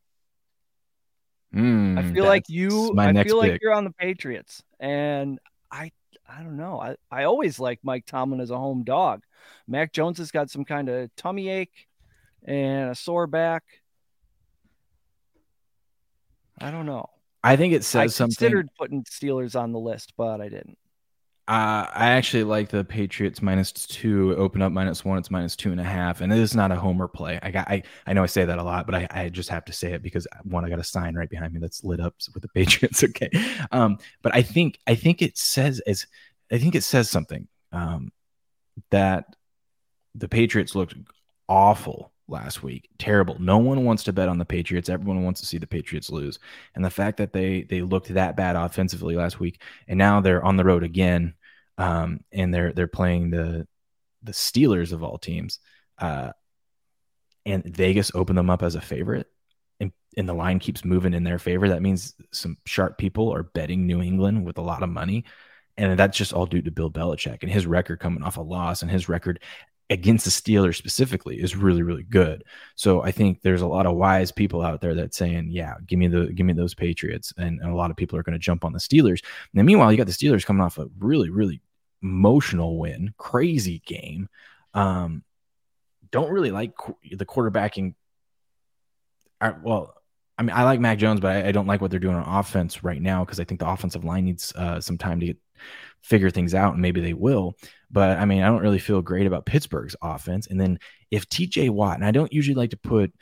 Mm, I feel like you I feel pick. like you're on the Patriots and I I don't know. I, I always like Mike Tomlin as a home dog. Mac Jones has got some kind of tummy ache and a sore back. I don't know. I think it says I something. considered putting Steelers on the list, but I didn't. Uh, I actually like the Patriots minus two, open up minus one. It's minus two and a half, and it is not a homer play. I got, I, I know I say that a lot, but I, I just have to say it because one, I got a sign right behind me that's lit up with the Patriots. Okay, um, but I think, I think it says as, I think it says something, um, that the Patriots looked awful last week. Terrible. No one wants to bet on the Patriots. Everyone wants to see the Patriots lose. And the fact that they they looked that bad offensively last week, and now they're on the road again, um, and they're they're playing the the Steelers of all teams, uh, and Vegas opened them up as a favorite. And, and the line keeps moving in their favor. That means some sharp people are betting New England with a lot of money. And that's just all due to Bill Belichick and his record coming off a loss and his record against the Steelers specifically is really really good. So I think there's a lot of wise people out there that saying, yeah, give me the give me those Patriots, and, and a lot of people are going to jump on the Steelers. And meanwhile, you got the Steelers coming off a really really emotional win, crazy game. Um, don't really like the quarterbacking. Uh, well, I I mean, I like Mac Jones, but I, I don't like what they're doing on offense right now because I think the offensive line needs uh, some time to get, figure things out, and maybe they will. But I mean, I don't really feel great about Pittsburgh's offense. And then if TJ Watt, and I don't usually like to put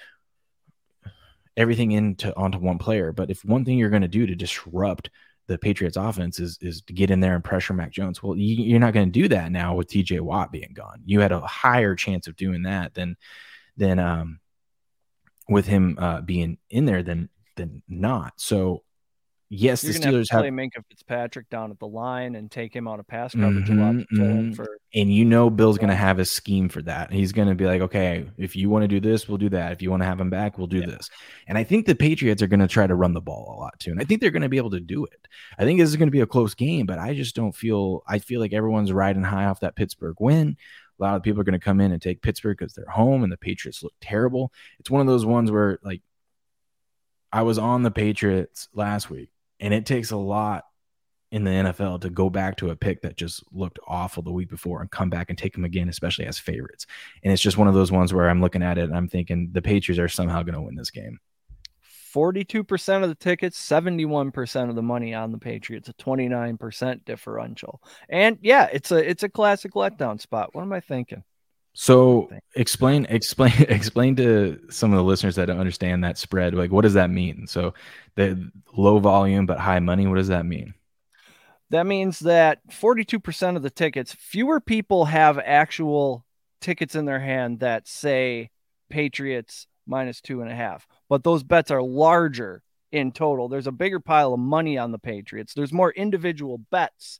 everything into onto one player, but if one thing you're going to do to disrupt the Patriots offense is is to get in there and pressure Mac Jones. Well, you, are not going to do that now with TJ Watt being gone. You had a higher chance of doing that than than um with him uh, being in there than than not. So yes, You're the Steelers have, have, play Minkah Fitzpatrick down at the line and take him on a pass coverage mm-hmm, a lot mm-hmm. for and you know Bill's going to have a scheme for that. He's going to be like, okay, if you want to do this, we'll do that. If you want to have him back, we'll do yeah. this. And I think the Patriots are going to try to run the ball a lot too. And I think they're going to be able to do it. I think this is going to be a close game, but I just don't feel. I feel like everyone's riding high off that Pittsburgh win. A lot of people are going to come in and take Pittsburgh because they're home and the Patriots look terrible. It's one of those ones where like I was on the Patriots last week, and it takes a lot in the NFL to go back to a pick that just looked awful the week before and come back and take them again, especially as favorites. And it's just one of those ones where I'm looking at it and I'm thinking the Patriots are somehow going to win this game. 42% of the tickets, 71% of the money on the Patriots, a 29% differential. And yeah, it's a it's a classic letdown spot. What am I thinking? So explain explain explain to some of the listeners that don't understand that spread. Like what does that mean? So the low volume but high money, what does that mean? That means that 42% of the tickets, fewer people have actual tickets in their hand that say Patriots minus two and a half, but those bets are larger in total. There's a bigger pile of money on the Patriots. There's more individual bets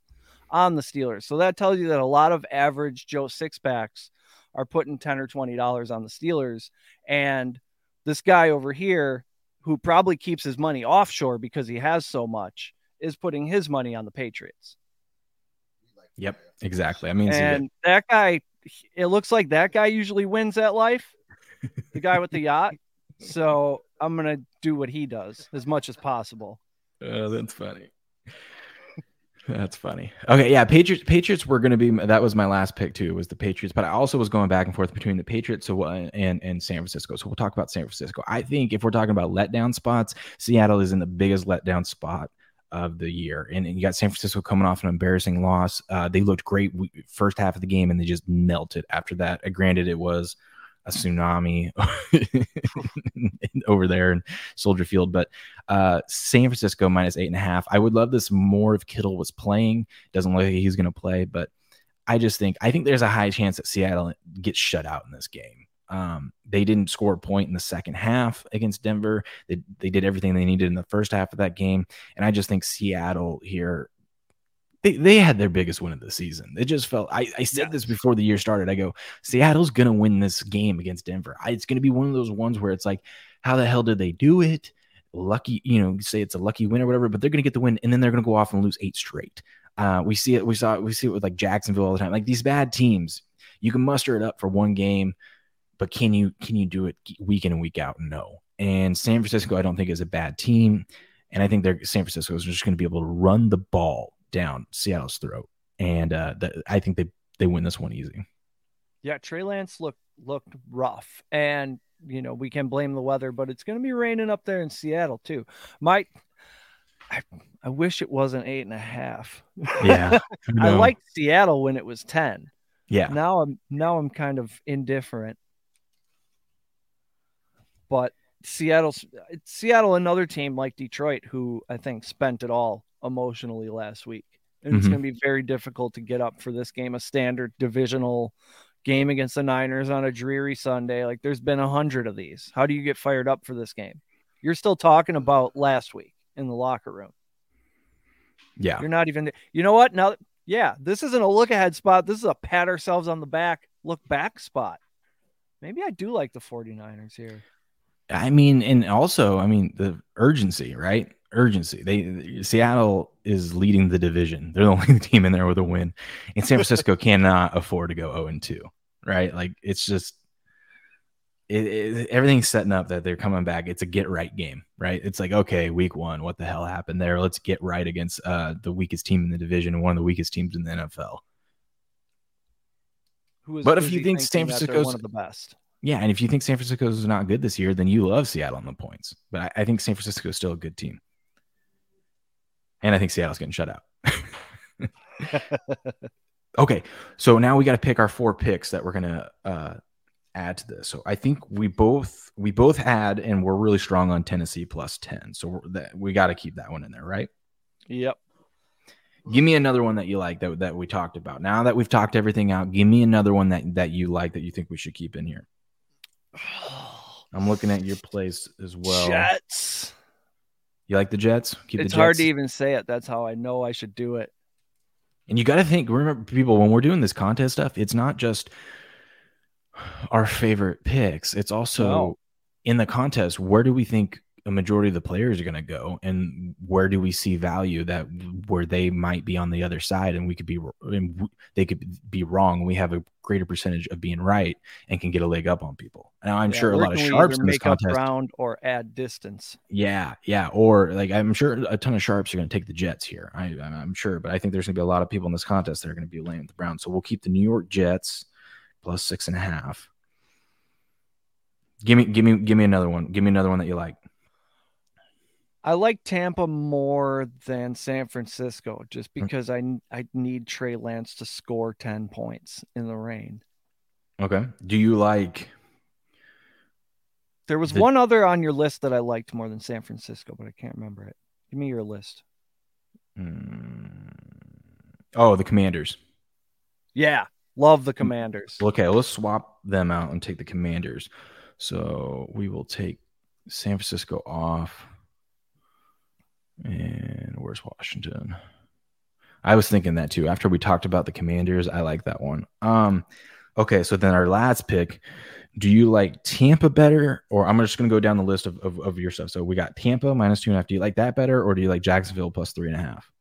on the Steelers. So that tells you that a lot of average Joe six packs are putting 10 or 20 dollars on the Steelers. And this guy over here, who probably keeps his money offshore because he has so much, is putting his money on the Patriots. Yep, exactly. I mean, and that guy, it looks like that guy usually wins at life, the guy with the yacht. So I'm gonna do what he does as much as possible. Oh, that's funny. That's funny. Okay, yeah, Patriots. Patriots were going to be. That was my last pick too. Was the Patriots, but I also was going back and forth between the Patriots and and San Francisco. So we'll talk about San Francisco. I think if we're talking about letdown spots, Seattle is in the biggest letdown spot of the year. And, and, you got San Francisco coming off an embarrassing loss. Uh, they looked great first half of the game and they just melted after that. Uh, granted, it was a tsunami over there in Soldier Field, but uh, San Francisco minus eight and a half. I would love this more if Kittle was playing. Doesn't look like he's going to play, but I just think I think there's a high chance that Seattle gets shut out in this game. Um, they didn't score a point in the second half against Denver. They, they did everything they needed in the first half of that game. And I just think Seattle here, they, they had their biggest win of the season. It just felt, I, I said this before the year started. I go, Seattle's going to win this game against Denver. I, it's going to be one of those ones where it's like, how the hell did they do it? Lucky, you know, say it's a lucky win or whatever, but they're going to get the win and then they're going to go off and lose eight straight. Uh, we see it. We saw. it, We see it with like Jacksonville all the time. Like these bad teams, you can muster it up for one game but can you can you do it week in and week out? No. And San Francisco, I don't think is a bad team, and I think they're San Francisco is just going to be able to run the ball down Seattle's throat, and uh, I think they they win this one easy. Yeah, Trey Lance looked looked rough, and you know we can blame the weather, but it's going to be raining up there in Seattle too. My, I, I wish it wasn't eight and a half. Yeah, I liked Seattle when it was ten. Yeah. Now I'm now I'm kind of indifferent but Seattle, Seattle, another team like Detroit, who I think spent it all emotionally last week, and mm-hmm. it's going to be very difficult to get up for this game, a standard divisional game against the Niners on a dreary Sunday. Like there's been a hundred of these. How do you get fired up for this game? You're still talking about last week in the locker room. Yeah, you're not even. You know what? Now, yeah, this isn't a look ahead spot. This is a pat ourselves on the back, look back spot. Maybe I do like the 49ers here. I mean, and also, I mean, the urgency, right? Urgency. They Seattle is leading the division. They're the only team in there with a win, and San Francisco cannot afford to go zero and two. Right? Like it's just it, it, everything's setting up that they're coming back. It's a get right game, right? It's like okay, week one, what the hell happened there? Let's get right against uh, the weakest team in the division and one of the weakest teams in the NFL. Who is, but if you think San Francisco's one of the best, Yeah, and if you think San Francisco is not good this year, then you love Seattle on the points. But I, I think San Francisco is still a good team, and I think Seattle's getting shut out. okay, so now we got to pick our four picks that we're gonna uh, add to this. So I think we both we both had, and we're really strong on Tennessee plus ten. So that we got to keep that one in there, right? Yep. Give me another one that you like that that we talked about. Now that we've talked everything out, give me another one that that you like that you think we should keep in here. I'm looking at your place as well. Jets. You like the Jets? Keep it's hard to even say it. That's how I know I should do it. And you got to think, remember, people, when we're doing this contest stuff, it's not just our favorite picks. It's also no. in the contest, where do we think a majority of the players are going to go and where do we see value that where they might be on the other side and we could be and they could be wrong we have a greater percentage of being right and can get a leg up on people. Now i'm yeah, sure a lot of sharps in this contest ground or add distance? Yeah yeah or like i'm sure a ton of sharps are going to take the jets here. I, i'm sure but i think there's going to be a lot of people in this contest that are going to be laying with the browns so we'll keep the new york jets plus six and a half. Give me give me give me another one give me another one that you like I like Tampa more than San Francisco just mm. because I I need Trey Lance to score 10 points in the rain. Okay. Do you like There was the... one other on your list that I liked more than San Francisco, but I can't remember it. Give me your list. Mm. Oh, the Commanders. Yeah, love the Commanders. Okay, let's swap them out and take the Commanders. So we will take San Francisco off. And where's Washington? I was thinking that too. After we talked about the Commanders, I like that one. Um, okay, so then our last pick. Do you like Tampa better, or I'm just going to go down the list of, of, of your stuff. So we got Tampa minus two and a half. Do you like that better, or do you like Jacksonville plus three and a half?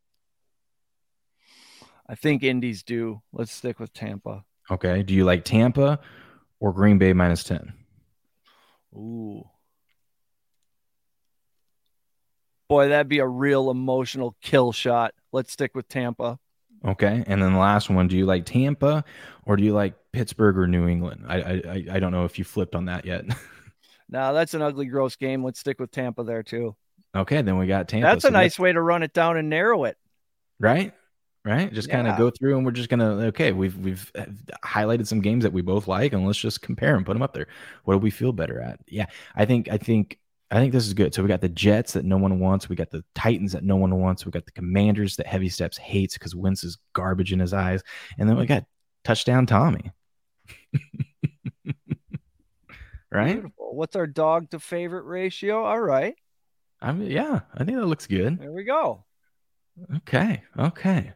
I think Indies do. Let's stick with Tampa. Okay. Do you like Tampa or Green Bay minus ten? Ooh, Boy, that'd be a real emotional kill shot. Let's stick with Tampa. Okay, and then the last one: Do you like Tampa or do you like Pittsburgh or New England? I I I don't know if you flipped on that yet. no, that's an ugly, gross game. Let's stick with Tampa there too. Okay, then we got Tampa. That's so a nice way to run it down and narrow it. Right, right. Just yeah. kind of go through, and we're just gonna okay. We've we've highlighted some games that we both like, and let's just compare and put them up there. What do we feel better at? Yeah, I think I think I think this is good. So we got the Jets that no one wants. We got the Titans that no one wants. We got the Commanders that Heavy Steps hates because Wentz is garbage in his eyes. And then we got touchdown Tommy. right? Beautiful. What's our dog to favorite ratio? All right. I mean, yeah, I think that looks good. There we go. Okay. Okay.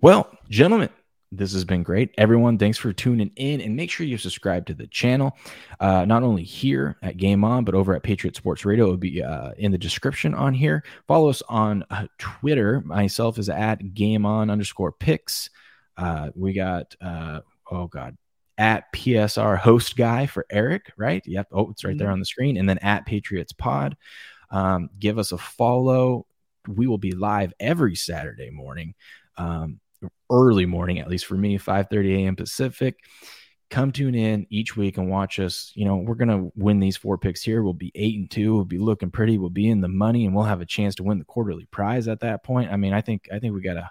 Well, gentlemen, this has been great. Everyone, thanks for tuning in and make sure you subscribe to the channel. Uh, not only here at Game On, but over at Patriot Sports Radio. It will be uh, in the description on here. Follow us on uh, Twitter. Myself is at Game On underscore picks. Uh, we got, uh, oh God, at PSR host guy for Eric, right? Yep. Oh, it's right mm-hmm. there on the screen. And then at Patriots Pod. Um, give us a follow. We will be live every Saturday morning. Um, early morning, at least for me, 5:30 a.m. Pacific. Come tune in each week and watch us. You know, we're gonna win these four picks here. We'll be eight and two. We'll be looking pretty. We'll be in the money, and we'll have a chance to win the quarterly prize at that point. I mean, I think I think we got a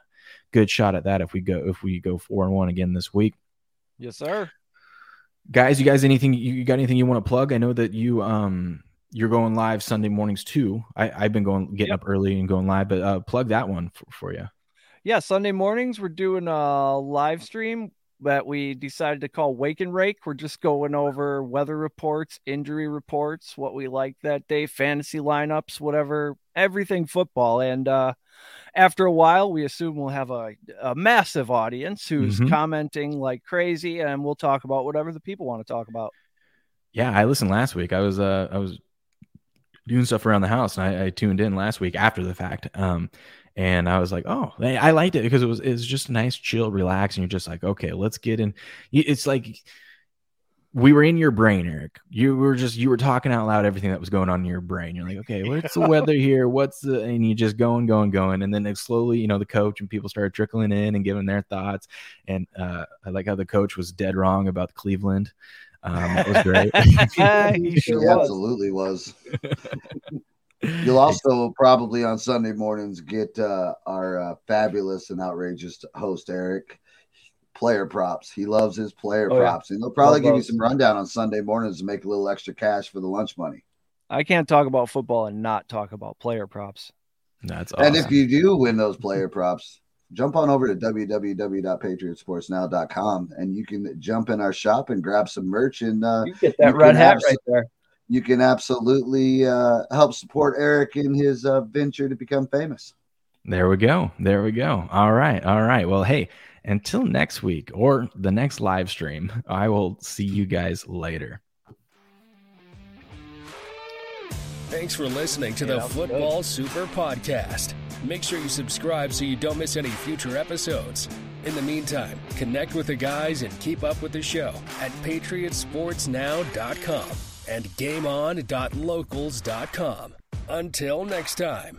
good shot at that if we go if we go four and one again this week. Yes, sir. Guys, you guys anything you got anything you want to plug? I know that you um you're going live Sunday mornings too. I, I've been going getting yep. up early and going live, but uh, plug that one for, for you yeah, Sunday mornings we're doing a live stream that we decided to call Wake and Rake. We're just going over weather reports, injury reports, what we like that day, fantasy lineups, whatever, everything football. And uh, after a while, we assume we'll have a, a massive audience who's mm-hmm. commenting like crazy, and we'll talk about whatever the people want to talk about. Yeah, I listened last week. I was uh, I was doing stuff around the house, and I, I tuned in last week after the fact. Um, and I was like, oh, I liked it because it was it was just nice, chill, relax, and you're just like, okay, let's get in. It's like we were in your brain, Eric. You were just you were talking out loud everything that was going on in your brain. You're like, okay, what's the weather here? What's the and you just going, going, going, and then slowly, you know, the coach and people started trickling in and giving their thoughts. And uh, I like how the coach was dead wrong about Cleveland. Um, it was great. he sure he was. absolutely was. You'll also probably on Sunday mornings get uh, our uh, fabulous and outrageous host Eric player props. He loves his player Oh, yeah. props, and he'll probably Love give you some rundown on Sunday mornings to make a little extra cash for the lunch money. I can't talk about football and not talk about player props. That's awesome. And if you do win those player props, jump on over to www.patriotsportsnow.com and you can jump in our shop and grab some merch and uh, You get You that red hat abs- right there. You can absolutely uh, help support Eric in his uh, venture to become famous. There we go. There we go. All right. All right. Well, hey, until next week or the next live stream, I will see you guys later. Thanks for listening to the Yeah, that was good. Football Super Podcast. Make sure you subscribe so you don't miss any future episodes. In the meantime, connect with the guys and keep up with the show at patriotsportsnow.com and gameon.locals.com. Until next time.